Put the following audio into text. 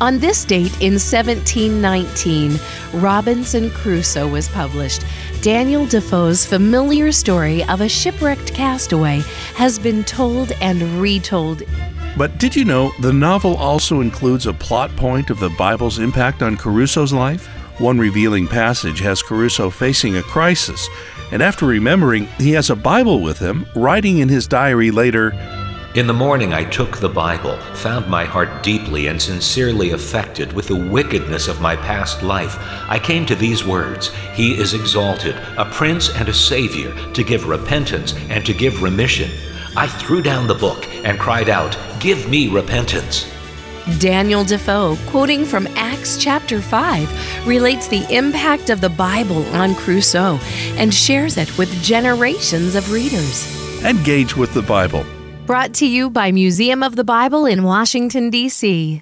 On this date in 1719, Robinson Crusoe was published. Daniel Defoe's familiar story of a shipwrecked castaway has been told and retold. But did you know the novel also includes a plot point of the Bible's impact on Crusoe's life? One revealing passage has Crusoe facing a crisis, and after remembering he has a Bible with him, writing in his diary later, in the morning I took the Bible, found my heart deeply and sincerely affected with the wickedness of my past life. I came to these words He is exalted, a prince and a savior, to give repentance and to give remission. I threw down the book and cried out, Give me repentance. Daniel Defoe, quoting from Acts chapter 5, relates the impact of the Bible on Crusoe and shares it with generations of readers. Engage with the Bible Brought to you by Museum of the Bible in Washington, D.C.